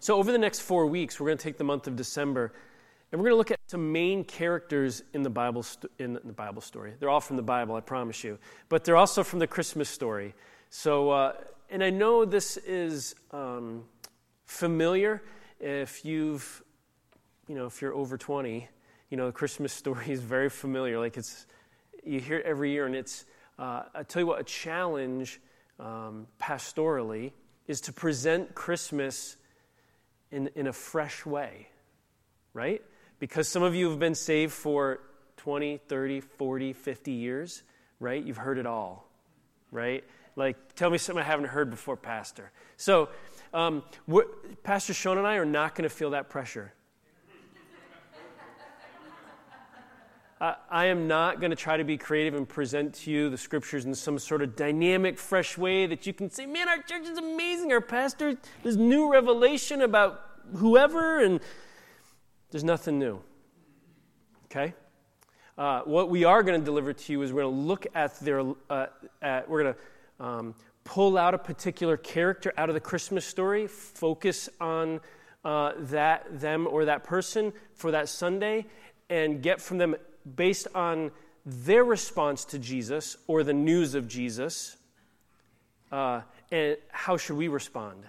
so, over the next four weeks, we're going to take the month of December and we're going to look at some main characters in the Bible, in the Bible story. They're all from the Bible, I promise you. But they're also from the Christmas story. So, uh, and I know this is um, familiar if you've, you know, if you're over 20, you know, the Christmas story is very familiar. Like it's, you hear it every year, and it's, uh, I tell you what, a challenge um, pastorally is to present Christmas in, in a fresh way, right? Because some of you have been saved for 20, 30, 40, 50 years, right? You've heard it all, right? Like, tell me something I haven't heard before, Pastor. So, um, Pastor Sean and I are not going to feel that pressure. I am not going to try to be creative and present to you the scriptures in some sort of dynamic, fresh way that you can say, man, our church is amazing. Our pastor, there's new revelation about whoever, and there's nothing new. Okay? Uh, what we are going to deliver to you is we're going to look at their, uh, at, we're going to um, pull out a particular character out of the Christmas story, focus on uh, that, them or that person for that Sunday, and get from them based on their response to Jesus or the news of Jesus, uh, and how should we respond?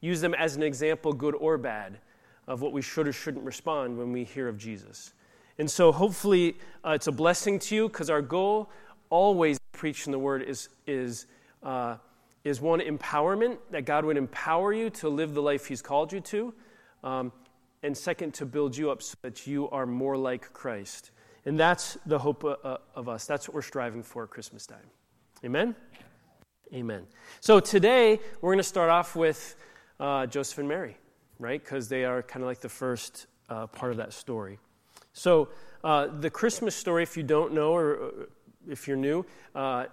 Use them as an example, good or bad, of what we should or shouldn't respond when we hear of Jesus. And so, hopefully, uh, it's a blessing to you because our goal always preaching the word is, is, uh, is one, empowerment, that God would empower you to live the life He's called you to. Um, and second, to build you up so that you are more like Christ. And that's the hope uh, uh, of us. That's what we're striving for at Christmas time. Amen? Amen. So today, we're going to start off with uh, Joseph and Mary, right? Because they are kind of like the first uh, part of that story. So, uh, the Christmas story, if you don't know or uh, if you're new,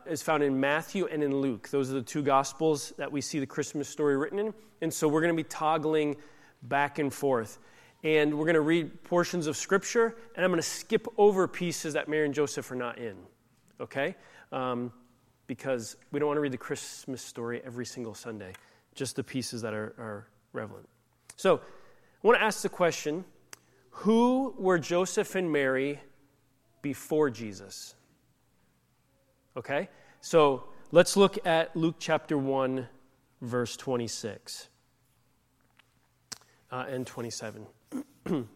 is found in Matthew and in Luke. Those are the two Gospels that we see the Christmas story written in. And so, we're going to be toggling back and forth and we're going to read portions of Scripture, and I'm going to skip over pieces that Mary and Joseph are not in, okay? Um, because we don't want to read the Christmas story every single Sunday, just the pieces that are, are relevant. So, I want to ask the question who were Joseph and Mary before Jesus? Okay? So, let's look at Luke chapter 1, verse 26 uh, and 27.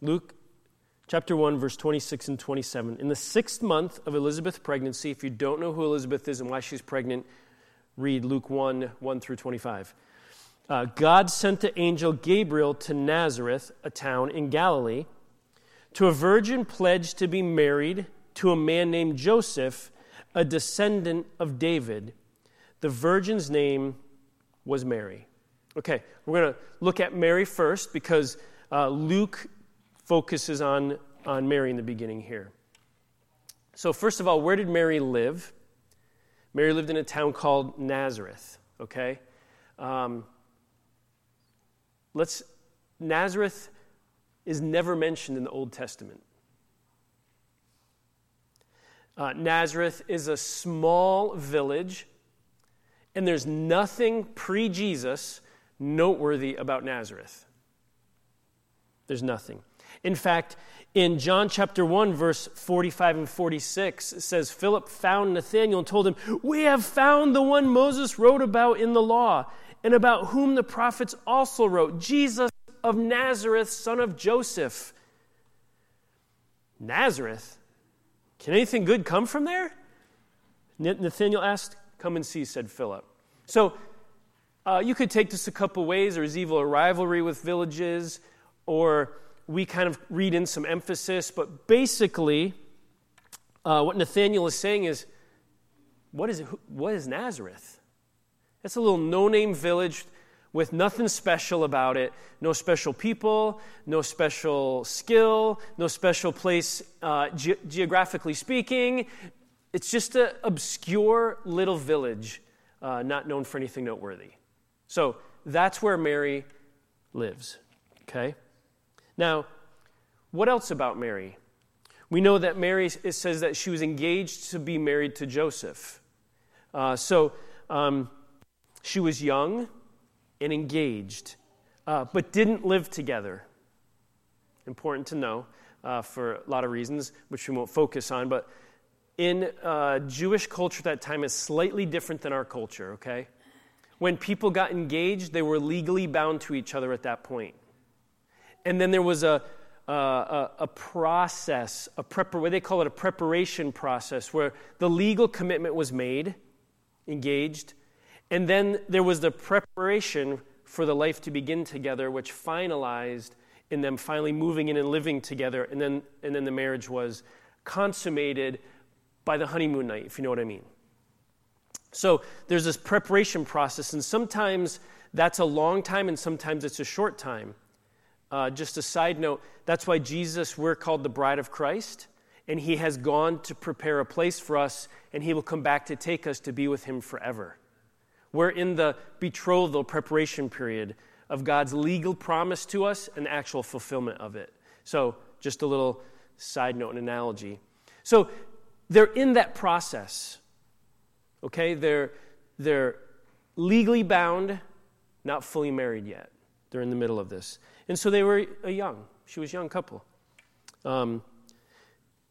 Luke chapter 1, verse 26 and 27. In the sixth month of Elizabeth's pregnancy, if you don't know who Elizabeth is and why she's pregnant, read Luke 1 1 through 25. Uh, God sent the angel Gabriel to Nazareth, a town in Galilee, to a virgin pledged to be married to a man named Joseph, a descendant of David. The virgin's name was Mary. Okay, we're going to look at Mary first because uh, Luke focuses on, on Mary in the beginning here. So, first of all, where did Mary live? Mary lived in a town called Nazareth, okay? Um, let's, Nazareth is never mentioned in the Old Testament. Uh, Nazareth is a small village, and there's nothing pre Jesus noteworthy about Nazareth? There's nothing. In fact, in John chapter 1, verse 45 and 46, it says, Philip found Nathanael and told him, We have found the one Moses wrote about in the law, and about whom the prophets also wrote, Jesus of Nazareth, son of Joseph. Nazareth? Can anything good come from there? Nathanael asked, Come and see, said Philip. So uh, you could take this a couple ways. There's evil a rivalry with villages, or we kind of read in some emphasis. But basically, uh, what Nathanael is saying is, what is, it, what is Nazareth? It's a little no name village with nothing special about it. No special people, no special skill, no special place uh, ge- geographically speaking. It's just an obscure little village, uh, not known for anything noteworthy. So that's where Mary lives. Okay? Now, what else about Mary? We know that Mary, it says that she was engaged to be married to Joseph. Uh, so um, she was young, and engaged, uh, but didn't live together. Important to know uh, for a lot of reasons, which we won't focus on, but in uh, Jewish culture at that time is slightly different than our culture, okay? When people got engaged, they were legally bound to each other at that point. And then there was a, a, a process, a prepar- they call it a preparation process, where the legal commitment was made, engaged, and then there was the preparation for the life to begin together, which finalized in them finally moving in and living together, and then, and then the marriage was consummated by the honeymoon night, if you know what I mean. So there's this preparation process, and sometimes that's a long time, and sometimes it's a short time. Uh, just a side note that's why Jesus, we're called the bride of Christ, and he has gone to prepare a place for us, and he will come back to take us to be with him forever. We're in the betrothal preparation period of God's legal promise to us and actual fulfillment of it. So, just a little side note and analogy. So, they're in that process. Okay? They're, they're legally bound, not fully married yet. They're in the middle of this. And so they were a young. She was a young couple. Um,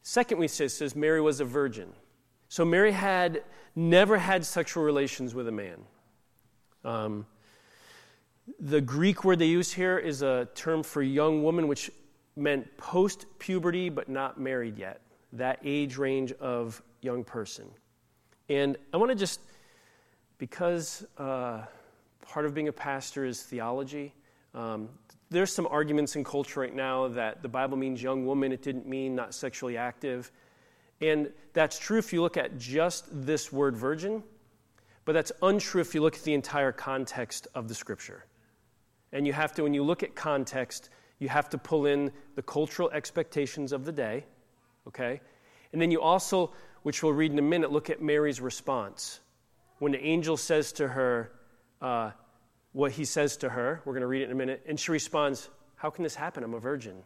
second, we say, says Mary was a virgin. So Mary had never had sexual relations with a man. Um, the Greek word they use here is a term for young woman, which meant post puberty but not married yet that age range of young person. And I want to just, because uh, part of being a pastor is theology, um, there's some arguments in culture right now that the Bible means young woman, it didn't mean not sexually active. And that's true if you look at just this word virgin, but that's untrue if you look at the entire context of the scripture. And you have to, when you look at context, you have to pull in the cultural expectations of the day okay? And then you also, which we'll read in a minute, look at Mary's response. When the angel says to her, uh, what he says to her, we're going to read it in a minute, and she responds, How can this happen? I'm a virgin.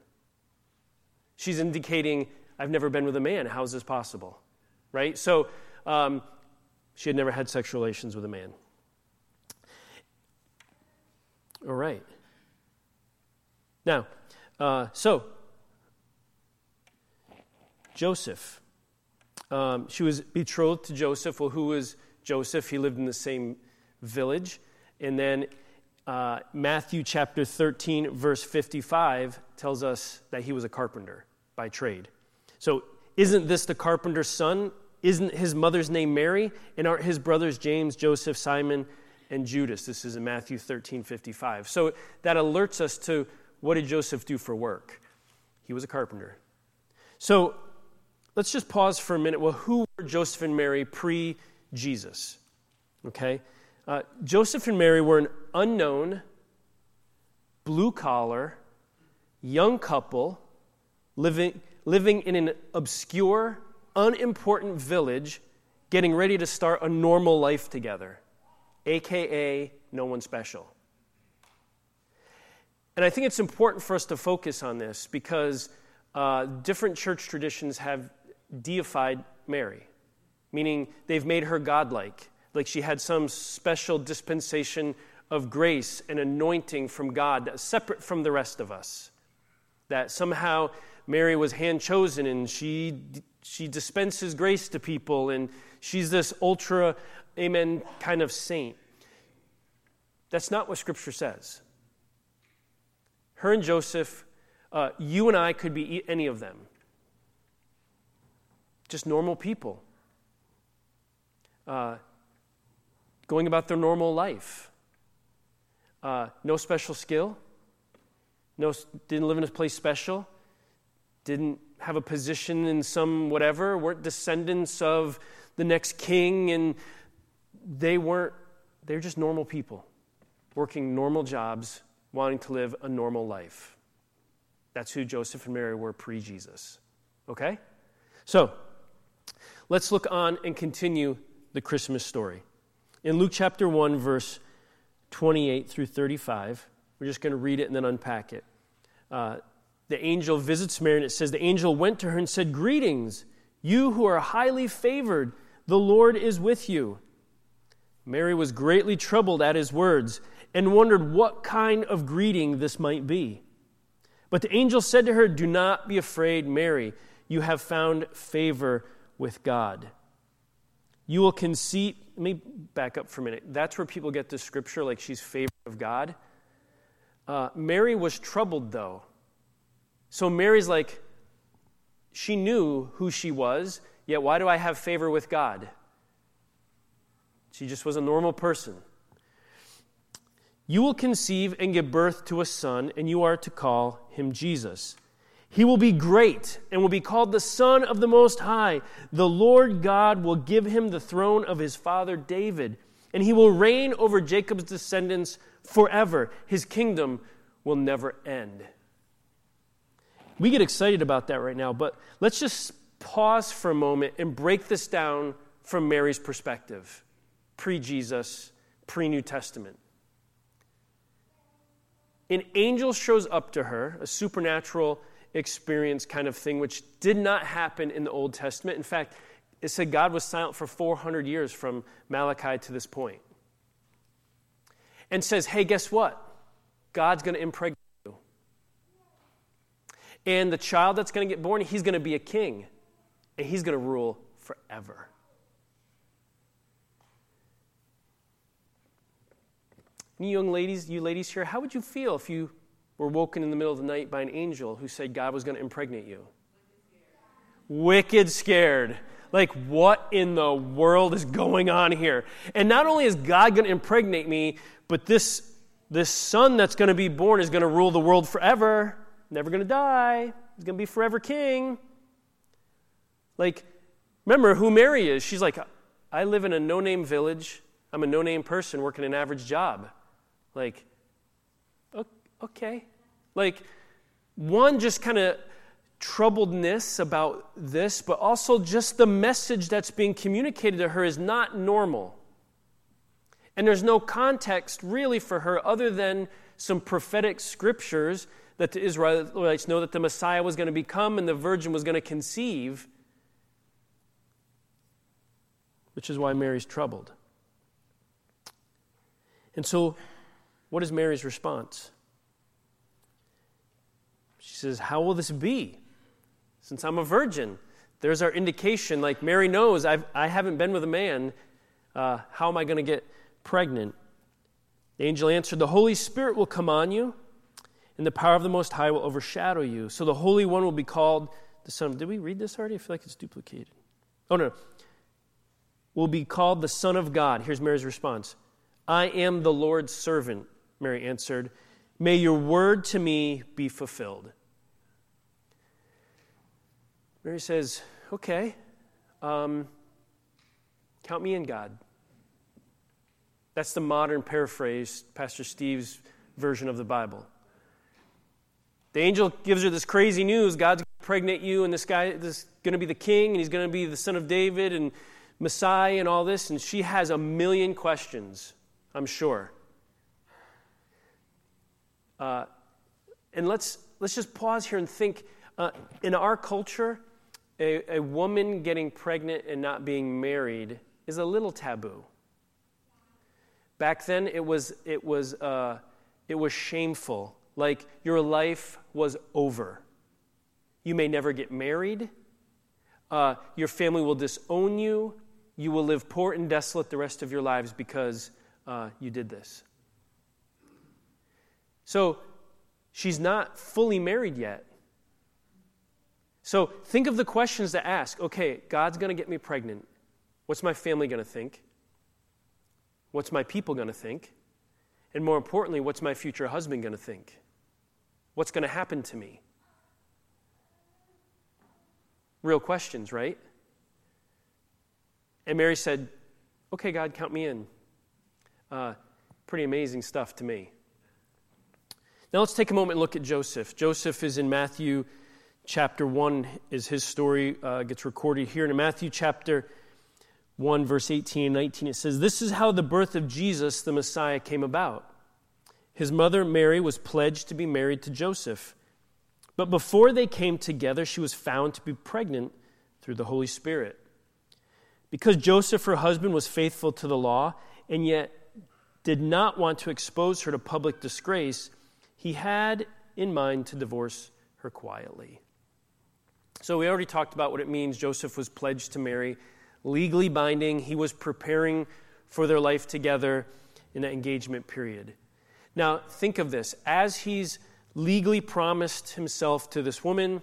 She's indicating, I've never been with a man. How is this possible? Right? So um, she had never had sexual relations with a man. All right. Now, uh, so Joseph. Um, she was betrothed to Joseph. Well, who was Joseph? He lived in the same village. And then uh, Matthew chapter 13, verse 55 tells us that he was a carpenter by trade. So, isn't this the carpenter's son? Isn't his mother's name Mary? And aren't his brothers James, Joseph, Simon, and Judas? This is in Matthew 13, 55. So, that alerts us to what did Joseph do for work? He was a carpenter. So, let's just pause for a minute. Well, who were Joseph and Mary pre Jesus? Okay? Uh, Joseph and Mary were an unknown, blue collar, young couple living, living in an obscure, unimportant village, getting ready to start a normal life together, aka no one special. And I think it's important for us to focus on this because uh, different church traditions have deified Mary, meaning they've made her godlike, like she had some special dispensation of grace and anointing from God that's separate from the rest of us. That somehow Mary was hand chosen and she, she dispenses grace to people and she's this ultra, amen, kind of saint. That's not what Scripture says. Her and Joseph, uh, you and I could be any of them just normal people uh, going about their normal life. Uh, no special skill, no, didn't live in a place special, didn't have a position in some whatever, weren't descendants of the next king, and they weren't, they're just normal people working normal jobs, wanting to live a normal life. That's who Joseph and Mary were pre Jesus. Okay? So, Let's look on and continue the Christmas story. In Luke chapter 1, verse 28 through 35, we're just going to read it and then unpack it. Uh, the angel visits Mary, and it says, The angel went to her and said, Greetings, you who are highly favored, the Lord is with you. Mary was greatly troubled at his words and wondered what kind of greeting this might be. But the angel said to her, Do not be afraid, Mary. You have found favor with God. You will conceive. Let me back up for a minute. That's where people get this scripture like she's favored of God. Uh, Mary was troubled, though. So Mary's like, she knew who she was, yet why do I have favor with God? She just was a normal person. You will conceive and give birth to a son, and you are to call him Jesus. He will be great and will be called the Son of the Most High. The Lord God will give him the throne of his father David, and he will reign over Jacob's descendants forever. His kingdom will never end. We get excited about that right now, but let's just pause for a moment and break this down from Mary's perspective pre Jesus, pre New Testament. An angel shows up to her, a supernatural experience kind of thing, which did not happen in the Old Testament. In fact, it said God was silent for 400 years from Malachi to this point. And says, hey, guess what? God's going to impregnate you. And the child that's going to get born, he's going to be a king. And he's going to rule forever. You young ladies, you ladies here, how would you feel if you were woken in the middle of the night by an angel who said God was going to impregnate you? Wicked scared. Like, what in the world is going on here? And not only is God going to impregnate me, but this, this son that's going to be born is going to rule the world forever, never going to die. He's going to be forever king. Like, remember who Mary is. She's like, I live in a no name village. I'm a no name person working an average job. Like, okay. Like, one, just kind of troubledness about this, but also just the message that's being communicated to her is not normal. And there's no context really for her other than some prophetic scriptures that the Israelites know that the Messiah was going to become and the virgin was going to conceive, which is why Mary's troubled. And so what is Mary's response? She says, How will this be? Since I'm a virgin. There's our indication. Like Mary knows, I've, I haven't been with a man. Uh, how am I going to get pregnant? The angel answered, The Holy Spirit will come on you, and the power of the Most High will overshadow you. So the Holy One will be called the Son. Did we read this already? I feel like it's duplicated. Oh, no. Will be called the Son of God. Here's Mary's response I am the Lord's servant. Mary answered, May your word to me be fulfilled. Mary says, Okay, um, count me in, God. That's the modern paraphrase, Pastor Steve's version of the Bible. The angel gives her this crazy news God's going to pregnate you, and this guy is going to be the king, and he's going to be the son of David, and Messiah, and all this. And she has a million questions, I'm sure. Uh, and let's, let's just pause here and think uh, in our culture, a, a woman getting pregnant and not being married is a little taboo. Back then, it was, it was, uh, it was shameful. Like your life was over. You may never get married. Uh, your family will disown you. You will live poor and desolate the rest of your lives because uh, you did this. So she's not fully married yet. So think of the questions to ask. Okay, God's going to get me pregnant. What's my family going to think? What's my people going to think? And more importantly, what's my future husband going to think? What's going to happen to me? Real questions, right? And Mary said, Okay, God, count me in. Uh, pretty amazing stuff to me. Now let's take a moment and look at Joseph. Joseph is in Matthew chapter 1, is his story, uh, gets recorded here. in Matthew chapter 1, verse 18 and 19, it says, This is how the birth of Jesus, the Messiah, came about. His mother, Mary, was pledged to be married to Joseph. But before they came together, she was found to be pregnant through the Holy Spirit. Because Joseph, her husband, was faithful to the law and yet did not want to expose her to public disgrace, he had in mind to divorce her quietly. So we already talked about what it means. Joseph was pledged to Mary, legally binding. He was preparing for their life together in that engagement period. Now, think of this. As he's legally promised himself to this woman,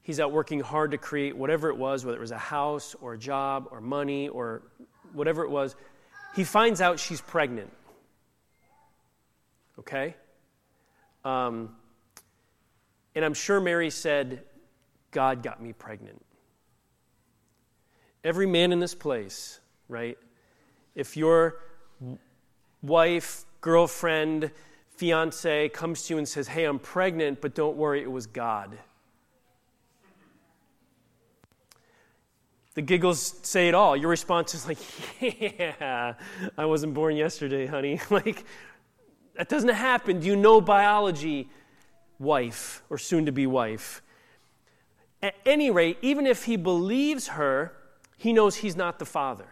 he's out working hard to create whatever it was, whether it was a house or a job or money or whatever it was. He finds out she's pregnant. Okay? Um, and I'm sure Mary said, God got me pregnant. Every man in this place, right? If your wife, girlfriend, fiance comes to you and says, Hey, I'm pregnant, but don't worry, it was God. The giggles say it all. Your response is like, Yeah, I wasn't born yesterday, honey. like, that doesn't happen. Do you know biology, wife, or soon to be wife? At any rate, even if he believes her, he knows he's not the father.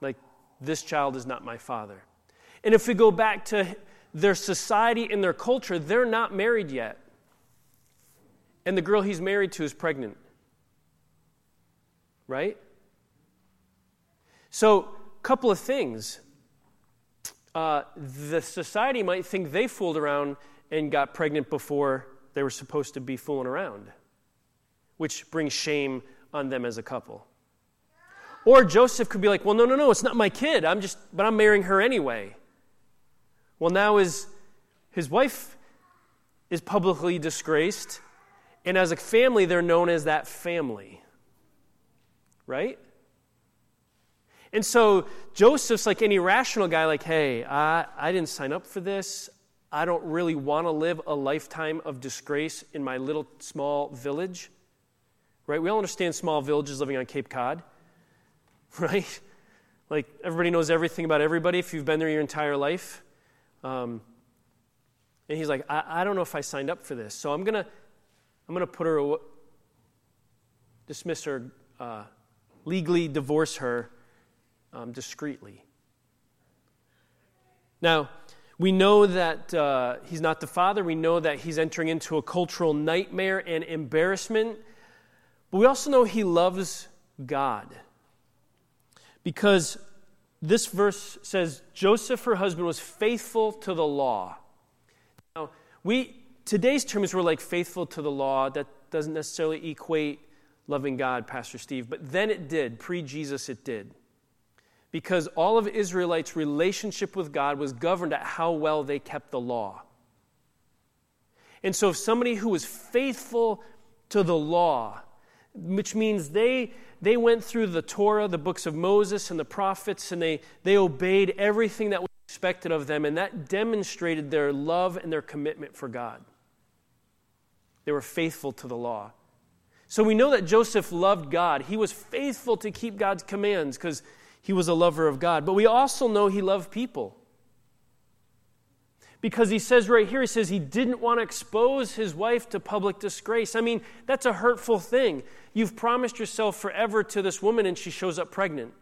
Like, this child is not my father. And if we go back to their society and their culture, they're not married yet. And the girl he's married to is pregnant. Right? So, a couple of things. Uh, the society might think they fooled around and got pregnant before they were supposed to be fooling around, which brings shame on them as a couple. Or Joseph could be like, well, no, no, no, it's not my kid. I'm just, but I'm marrying her anyway. Well, now his, his wife is publicly disgraced, and as a family, they're known as that family. Right? And so Joseph's like any rational guy, like, hey, I, I didn't sign up for this. I don't really want to live a lifetime of disgrace in my little small village. Right? We all understand small villages living on Cape Cod. Right? Like everybody knows everything about everybody if you've been there your entire life. Um, and he's like, I, I, don't know if I signed up for this, so I'm gonna, I'm gonna put her, dismiss her, uh, legally divorce her um, discreetly. Now, we know that uh, he's not the father. We know that he's entering into a cultural nightmare and embarrassment. But we also know he loves God. Because this verse says Joseph, her husband, was faithful to the law. Now, we, today's terms were like faithful to the law. That doesn't necessarily equate loving God, Pastor Steve. But then it did. Pre Jesus, it did because all of Israelites' relationship with God was governed at how well they kept the law. And so, if somebody who was faithful to the law, which means they, they went through the Torah, the books of Moses and the prophets, and they, they obeyed everything that was expected of them, and that demonstrated their love and their commitment for God. They were faithful to the law. So we know that Joseph loved God. He was faithful to keep God's commands because he was a lover of God. But we also know he loved people. Because he says right here, he says he didn't want to expose his wife to public disgrace. I mean, that's a hurtful thing. You've promised yourself forever to this woman and she shows up pregnant.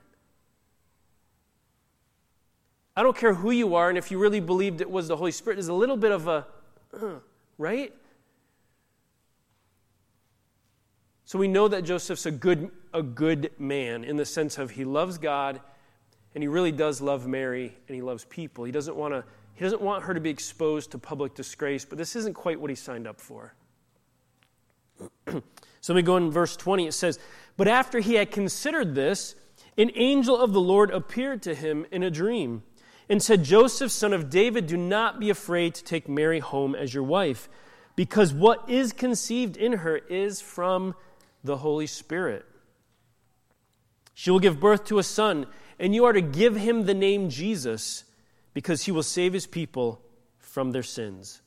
I don't care who you are and if you really believed it was the Holy Spirit, there's a little bit of a, uh, right? So we know that Joseph's a good, a good man in the sense of he loves God and he really does love Mary and he loves people. He doesn't want to he doesn't want her to be exposed to public disgrace, but this isn't quite what he signed up for. so me go in verse 20. It says, But after he had considered this, an angel of the Lord appeared to him in a dream and said, Joseph, son of David, do not be afraid to take Mary home as your wife, because what is conceived in her is from the Holy Spirit. She will give birth to a son, and you are to give him the name Jesus, because he will save his people from their sins.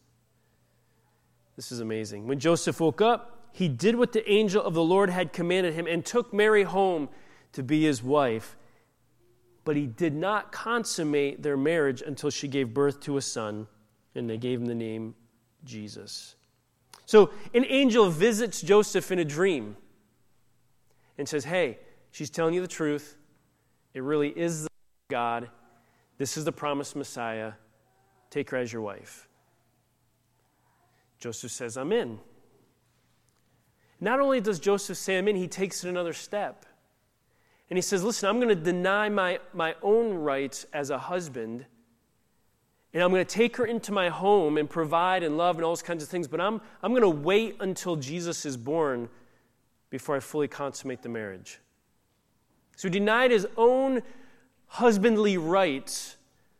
This is amazing. When Joseph woke up, he did what the angel of the Lord had commanded him and took Mary home to be his wife. But he did not consummate their marriage until she gave birth to a son, and they gave him the name Jesus. So an angel visits Joseph in a dream and says, Hey, she's telling you the truth. It really is the God. This is the promised Messiah. Take her as your wife. Joseph says, I'm in. Not only does Joseph say, I'm in, he takes it another step. And he says, Listen, I'm going to deny my, my own rights as a husband, and I'm going to take her into my home and provide and love and all those kinds of things, but I'm, I'm going to wait until Jesus is born before I fully consummate the marriage. So he denied his own husbandly rights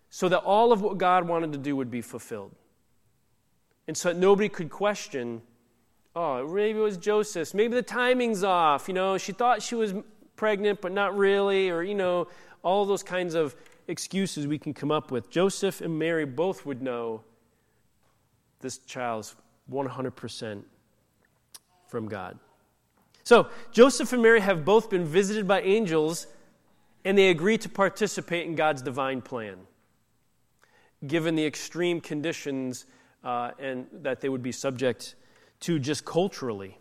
so that all of what God wanted to do would be fulfilled. And so that nobody could question, oh, maybe it was Joseph's. Maybe the timing's off. You know, she thought she was pregnant, but not really, or, you know, all those kinds of excuses we can come up with. Joseph and Mary both would know this child's 100% from God. So, Joseph and Mary have both been visited by angels, and they agree to participate in God's divine plan, given the extreme conditions uh, and that they would be subject to just culturally.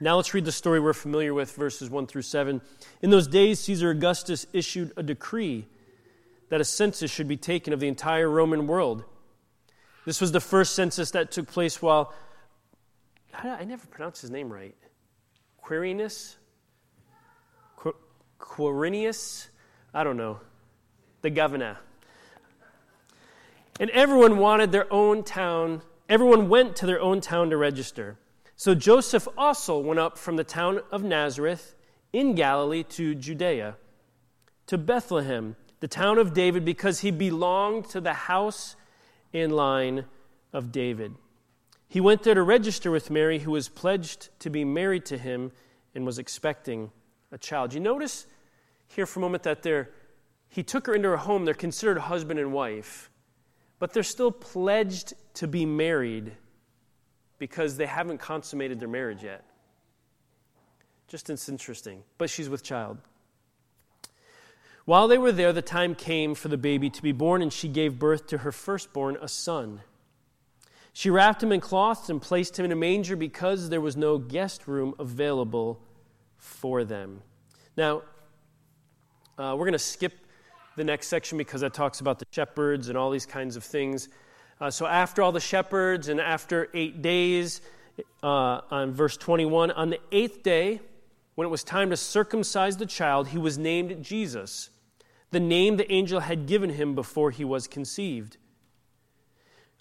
Now let's read the story we're familiar with, verses 1 through 7. In those days, Caesar Augustus issued a decree that a census should be taken of the entire Roman world. This was the first census that took place while, I never pronounce his name right. Quirinius? Quirinius? I don't know. The governor. And everyone wanted their own town, everyone went to their own town to register. So Joseph also went up from the town of Nazareth in Galilee to Judea, to Bethlehem, the town of David, because he belonged to the house and line of David. He went there to register with Mary, who was pledged to be married to him and was expecting a child. You notice here for a moment that they're, he took her into her home. They're considered husband and wife, but they're still pledged to be married because they haven't consummated their marriage yet. Just it's interesting. But she's with child. While they were there, the time came for the baby to be born, and she gave birth to her firstborn, a son. She wrapped him in cloths and placed him in a manger because there was no guest room available for them. Now, uh, we're going to skip the next section because that talks about the shepherds and all these kinds of things. Uh, so after all the shepherds and after eight days, uh, on verse 21, on the eighth day, when it was time to circumcise the child, he was named Jesus, the name the angel had given him before he was conceived.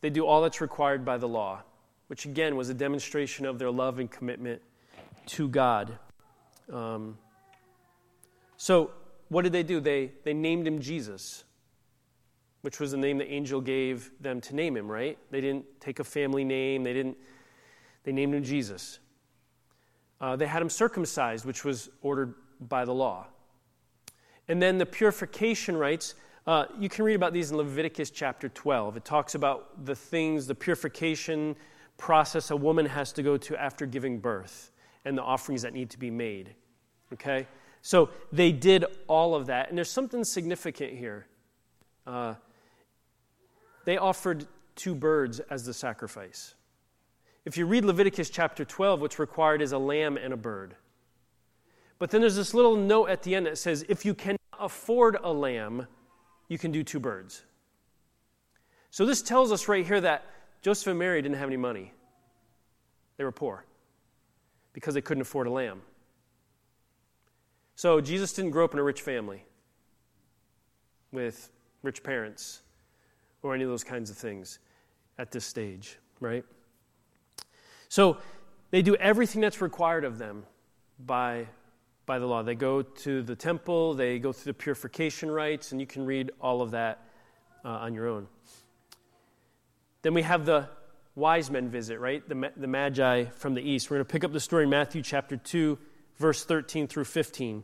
They do all that's required by the law, which again was a demonstration of their love and commitment to God. Um, so, what did they do? They, they named him Jesus which was the name the angel gave them to name him, right? They didn't take a family name, they didn't, they named him Jesus. Uh, they had him circumcised, which was ordered by the law. And then the purification rites, uh, you can read about these in Leviticus chapter 12. It talks about the things, the purification process a woman has to go to after giving birth and the offerings that need to be made. Okay? So they did all of that. And there's something significant here. Uh, they offered two birds as the sacrifice. If you read Leviticus chapter 12, what's required is a lamb and a bird. But then there's this little note at the end that says if you can afford a lamb, you can do two birds. So this tells us right here that Joseph and Mary didn't have any money. They were poor because they couldn't afford a lamb. So Jesus didn't grow up in a rich family with rich parents or any of those kinds of things at this stage, right? So they do everything that's required of them by, by the law. They go to the temple, they go through the purification rites, and you can read all of that uh, on your own. Then we have the wise men visit, right? The, the magi from the east. We're going to pick up the story in Matthew chapter 2, verse 13 through 15.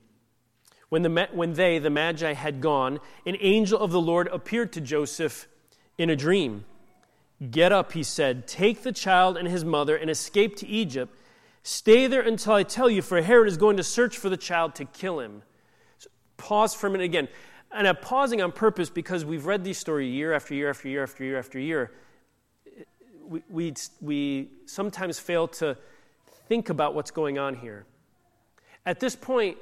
When, the, when they, the Magi, had gone, an angel of the Lord appeared to Joseph in a dream. Get up, he said, take the child and his mother and escape to Egypt. Stay there until I tell you, for Herod is going to search for the child to kill him. So pause for a minute again. And I'm pausing on purpose because we've read these stories year after year after year after year after year. We, we, we sometimes fail to think about what's going on here. At this point,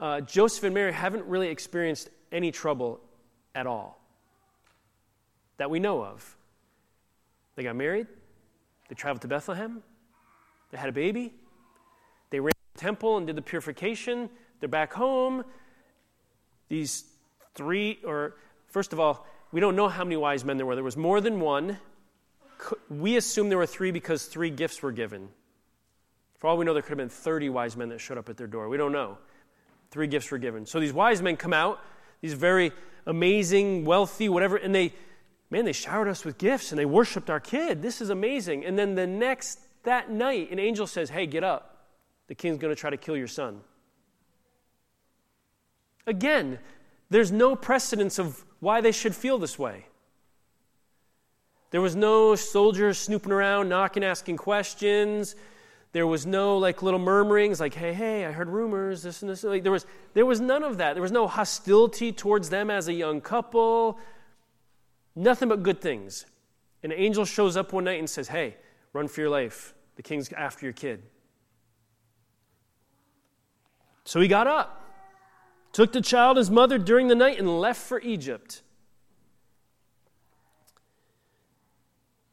uh, Joseph and Mary haven't really experienced any trouble at all that we know of. They got married, they traveled to Bethlehem, they had a baby, they ran to the temple and did the purification, they're back home. These three, or first of all, we don't know how many wise men there were. There was more than one. We assume there were three because three gifts were given. For all we know, there could have been 30 wise men that showed up at their door. We don't know. Three gifts were given. So these wise men come out, these very amazing, wealthy, whatever, and they, man, they showered us with gifts and they worshiped our kid. This is amazing. And then the next, that night, an angel says, hey, get up. The king's going to try to kill your son. Again, there's no precedence of why they should feel this way. There was no soldiers snooping around, knocking, asking questions. There was no like little murmurings like, hey, hey, I heard rumors, this and this. Like, there, was, there was none of that. There was no hostility towards them as a young couple. Nothing but good things. An angel shows up one night and says, hey, run for your life. The king's after your kid. So he got up, took the child, and his mother, during the night, and left for Egypt.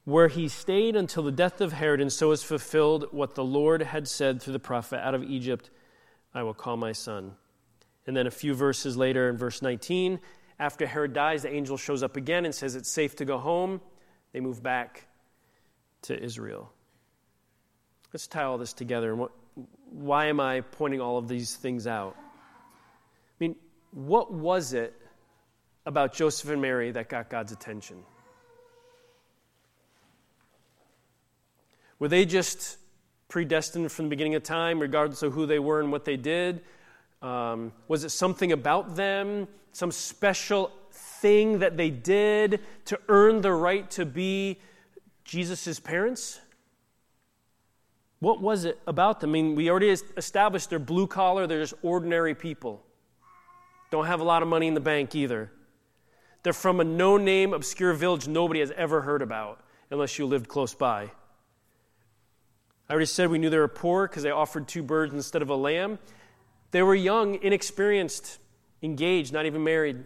where he stayed until the death of Herod, and so is fulfilled what the Lord had said through the prophet Out of Egypt I will call my son. And then a few verses later, in verse 19, after Herod dies, the angel shows up again and says it's safe to go home. They move back to Israel. Let's tie all this together. What, why am I pointing all of these things out? I mean, what was it about Joseph and Mary that got God's attention? Were they just predestined from the beginning of time, regardless of who they were and what they did? Um, was it something about them, some special thing that they did to earn the right to be Jesus' parents? What was it about them? I mean, we already established they're blue collar, they're just ordinary people. Don't have a lot of money in the bank either. They're from a no name, obscure village nobody has ever heard about unless you lived close by. I already said we knew they were poor because they offered two birds instead of a lamb. They were young, inexperienced, engaged, not even married.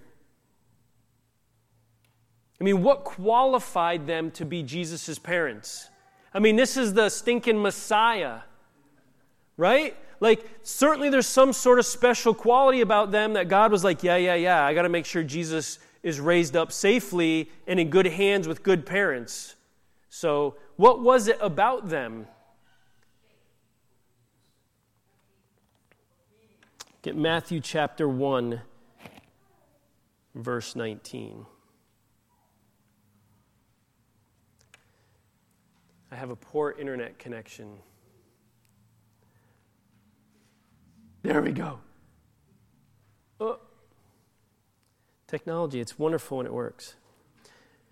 I mean, what qualified them to be Jesus' parents? I mean, this is the stinking Messiah, right? Like, certainly there's some sort of special quality about them that God was like, yeah, yeah, yeah, I got to make sure Jesus is raised up safely and in good hands with good parents. So, what was it about them Get Matthew chapter 1, verse 19. I have a poor internet connection. There we go. Oh. Technology, it's wonderful when it works.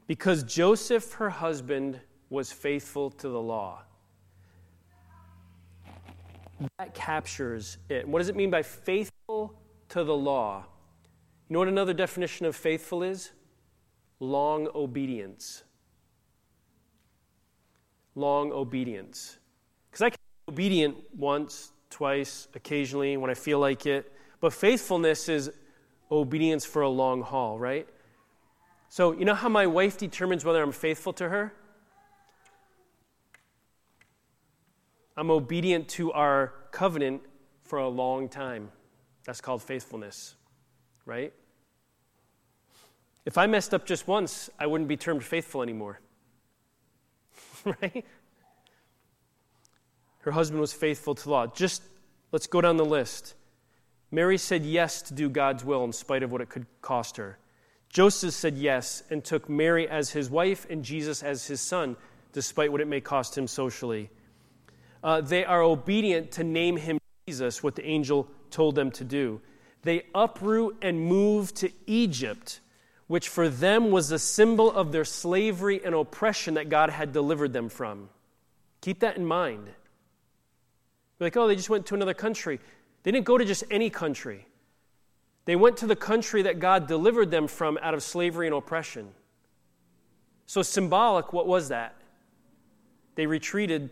Because Joseph, her husband, was faithful to the law that captures it. What does it mean by faithful to the law? You know what another definition of faithful is? Long obedience. Long obedience. Because I can be obedient once, twice, occasionally when I feel like it, but faithfulness is obedience for a long haul, right? So, you know how my wife determines whether I'm faithful to her? I'm obedient to our covenant for a long time. That's called faithfulness, right? If I messed up just once, I wouldn't be termed faithful anymore. right? Her husband was faithful to law. Just let's go down the list. Mary said yes to do God's will in spite of what it could cost her. Joseph said yes and took Mary as his wife and Jesus as his son, despite what it may cost him socially uh, they are obedient to name him Jesus, what the angel told them to do. they uproot and move to Egypt, which for them was a symbol of their slavery and oppression that God had delivered them from. Keep that in mind. You're like, oh, they just went to another country. They didn't go to just any country. They went to the country that God delivered them from out of slavery and oppression. So, symbolic, what was that? They retreated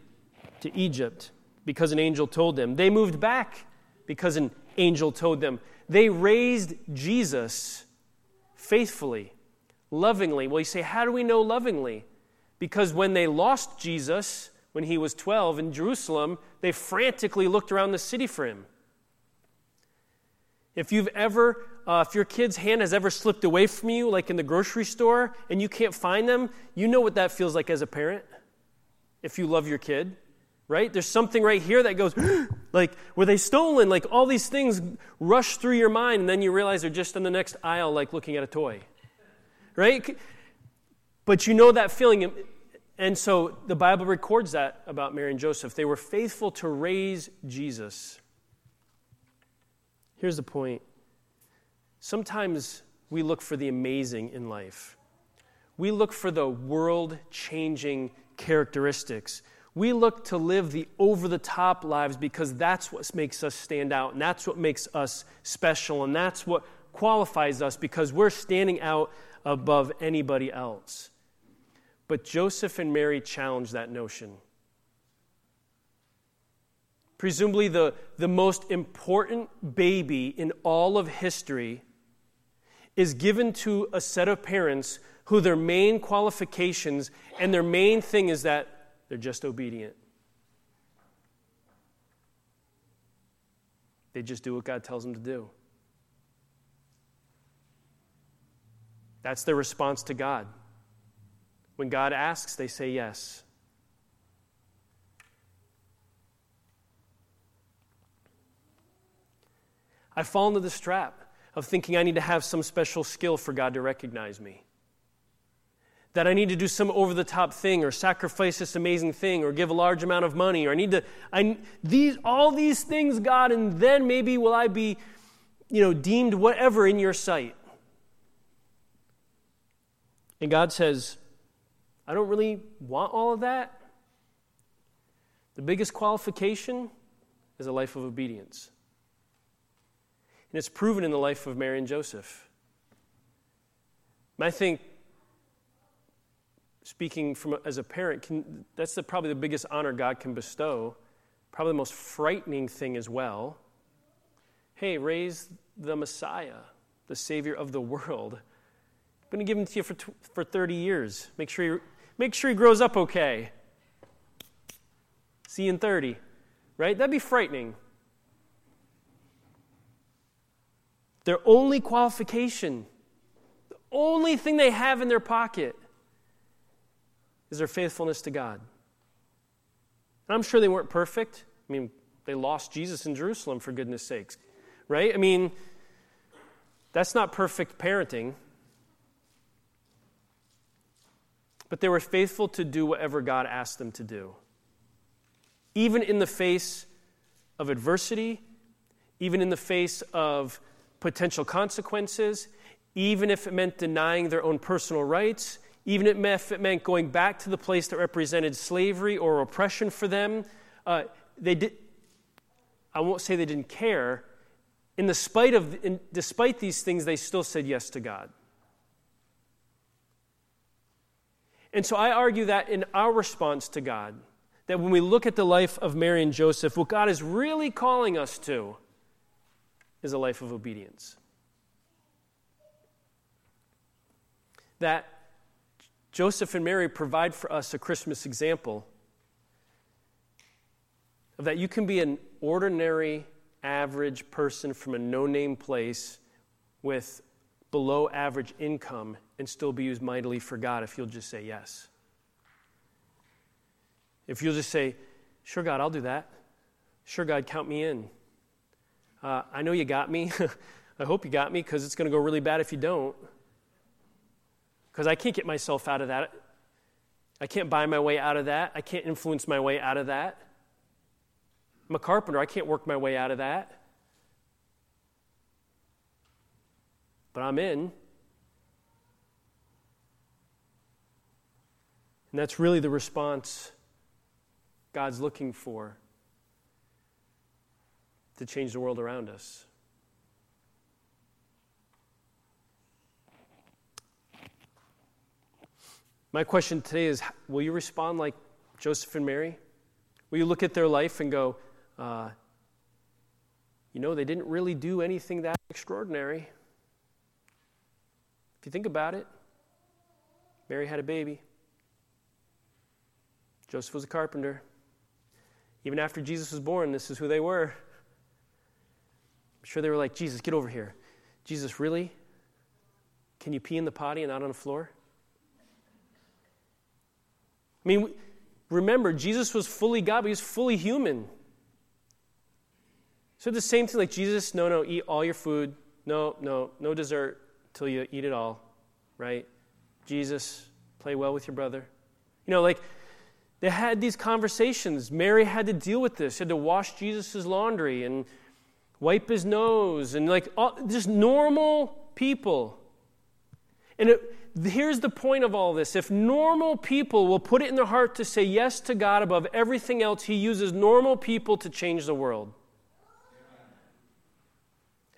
to Egypt because an angel told them. They moved back because an angel told them. They raised Jesus faithfully, lovingly. Well, you say, how do we know lovingly? Because when they lost Jesus, when he was 12 in Jerusalem, they frantically looked around the city for him. If you've ever, uh, if your kid's hand has ever slipped away from you, like in the grocery store, and you can't find them, you know what that feels like as a parent if you love your kid, right? There's something right here that goes, like, were they stolen? Like, all these things rush through your mind, and then you realize they're just in the next aisle, like looking at a toy, right? But you know that feeling. And so the Bible records that about Mary and Joseph. They were faithful to raise Jesus. Here's the point sometimes we look for the amazing in life, we look for the world changing characteristics. We look to live the over the top lives because that's what makes us stand out, and that's what makes us special, and that's what qualifies us because we're standing out above anybody else. But Joseph and Mary challenge that notion. Presumably, the, the most important baby in all of history is given to a set of parents who their main qualifications and their main thing is that they're just obedient. They just do what God tells them to do. That's their response to God. When God asks, they say yes. I fall into this trap of thinking I need to have some special skill for God to recognize me that I need to do some over the top thing or sacrifice this amazing thing or give a large amount of money or I need to I these all these things God and then maybe will I be you know deemed whatever in your sight. And God says, I don't really want all of that. The biggest qualification is a life of obedience. And it's proven in the life of Mary and Joseph. And I think speaking from as a parent, can, that's the, probably the biggest honor God can bestow. Probably the most frightening thing as well. Hey, raise the Messiah, the Savior of the world. I'm going to give him to you for, for 30 years. Make sure, he, make sure he grows up okay. See you in 30, right? That'd be frightening. Their only qualification, the only thing they have in their pocket is their faithfulness to God. And I'm sure they weren't perfect. I mean, they lost Jesus in Jerusalem, for goodness sakes, right? I mean, that's not perfect parenting. But they were faithful to do whatever God asked them to do. Even in the face of adversity, even in the face of potential consequences, even if it meant denying their own personal rights, even if it meant going back to the place that represented slavery or oppression for them. Uh, they did, I won't say they didn't care. In the spite of, in, despite these things, they still said yes to God. And so I argue that in our response to God, that when we look at the life of Mary and Joseph, what God is really calling us to is a life of obedience. That Joseph and Mary provide for us a Christmas example of that you can be an ordinary, average person from a no name place with below average income and still be used mightily for God if you'll just say yes. If you'll just say, Sure, God, I'll do that. Sure, God, count me in. Uh, I know you got me. I hope you got me because it's going to go really bad if you don't because I can't get myself out of that. I can't buy my way out of that. I can't influence my way out of that. I'm a carpenter. I can't work my way out of that. but I'm in. And that's really the response God's looking for to change the world around us. My question today is Will you respond like Joseph and Mary? Will you look at their life and go, uh, you know, they didn't really do anything that extraordinary? If you think about it, Mary had a baby. Joseph was a carpenter. Even after Jesus was born, this is who they were. I'm sure they were like, Jesus, get over here. Jesus, really? Can you pee in the potty and not on the floor? I mean, remember, Jesus was fully God, but he was fully human. So the same thing like Jesus, no, no, eat all your food. No, no, no dessert till you eat it all, right? Jesus, play well with your brother. You know, like they had these conversations. Mary had to deal with this. She had to wash Jesus' laundry and wipe his nose and like all, just normal people. And it, here's the point of all this if normal people will put it in their heart to say yes to God above everything else, He uses normal people to change the world.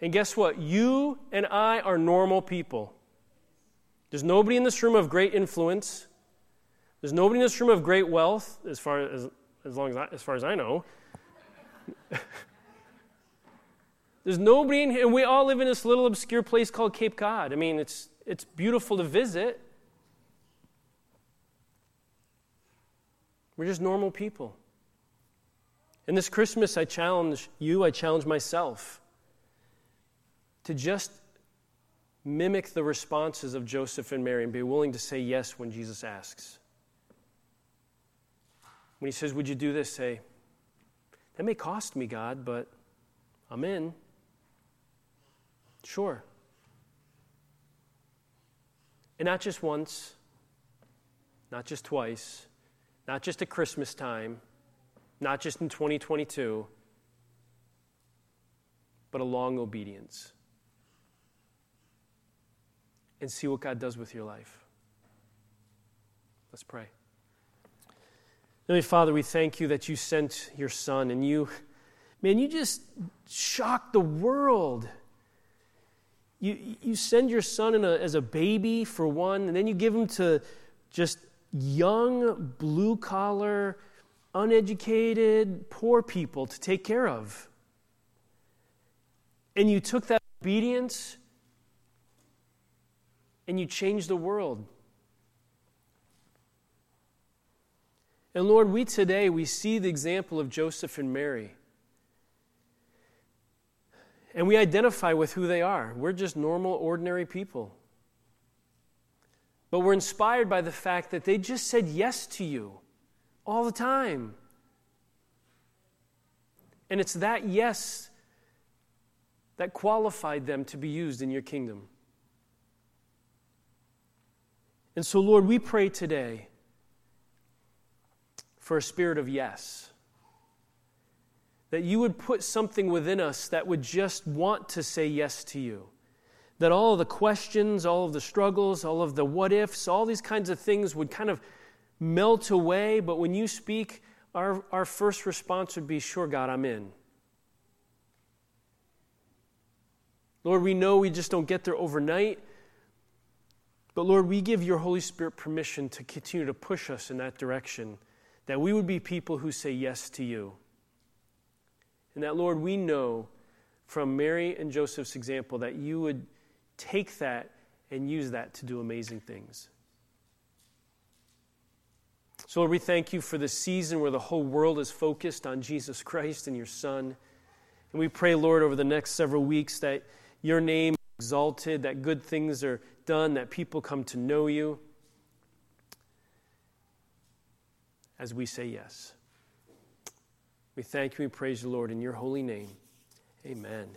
And guess what? You and I are normal people. There's nobody in this room of great influence. There's nobody in this room of great wealth, as far as, as, long as, I, as, far as I know. There's nobody in here, and we all live in this little obscure place called Cape Cod. I mean, it's it's beautiful to visit. We're just normal people. And this Christmas, I challenge you, I challenge myself to just mimic the responses of Joseph and Mary and be willing to say yes when Jesus asks. When he says, Would you do this? Say, That may cost me, God, but I'm in. Sure. And not just once, not just twice, not just at Christmas time, not just in 2022, but a long obedience. And see what God does with your life. Let's pray. Heavenly Father, we thank you that you sent your son and you, man, you just shocked the world you, you send your son a, as a baby for one, and then you give him to just young, blue collar, uneducated, poor people to take care of. And you took that obedience and you changed the world. And Lord, we today we see the example of Joseph and Mary. And we identify with who they are. We're just normal, ordinary people. But we're inspired by the fact that they just said yes to you all the time. And it's that yes that qualified them to be used in your kingdom. And so, Lord, we pray today for a spirit of yes that you would put something within us that would just want to say yes to you. That all of the questions, all of the struggles, all of the what ifs, all these kinds of things would kind of melt away. But when you speak, our, our first response would be, Sure, God, I'm in. Lord, we know we just don't get there overnight. But Lord, we give your Holy Spirit permission to continue to push us in that direction, that we would be people who say yes to you. And that, Lord, we know from Mary and Joseph's example that you would take that and use that to do amazing things. So, Lord, we thank you for the season where the whole world is focused on Jesus Christ and your Son. And we pray, Lord, over the next several weeks that your name is exalted, that good things are done, that people come to know you as we say yes. We thank you We praise you, Lord, in your holy name. Amen.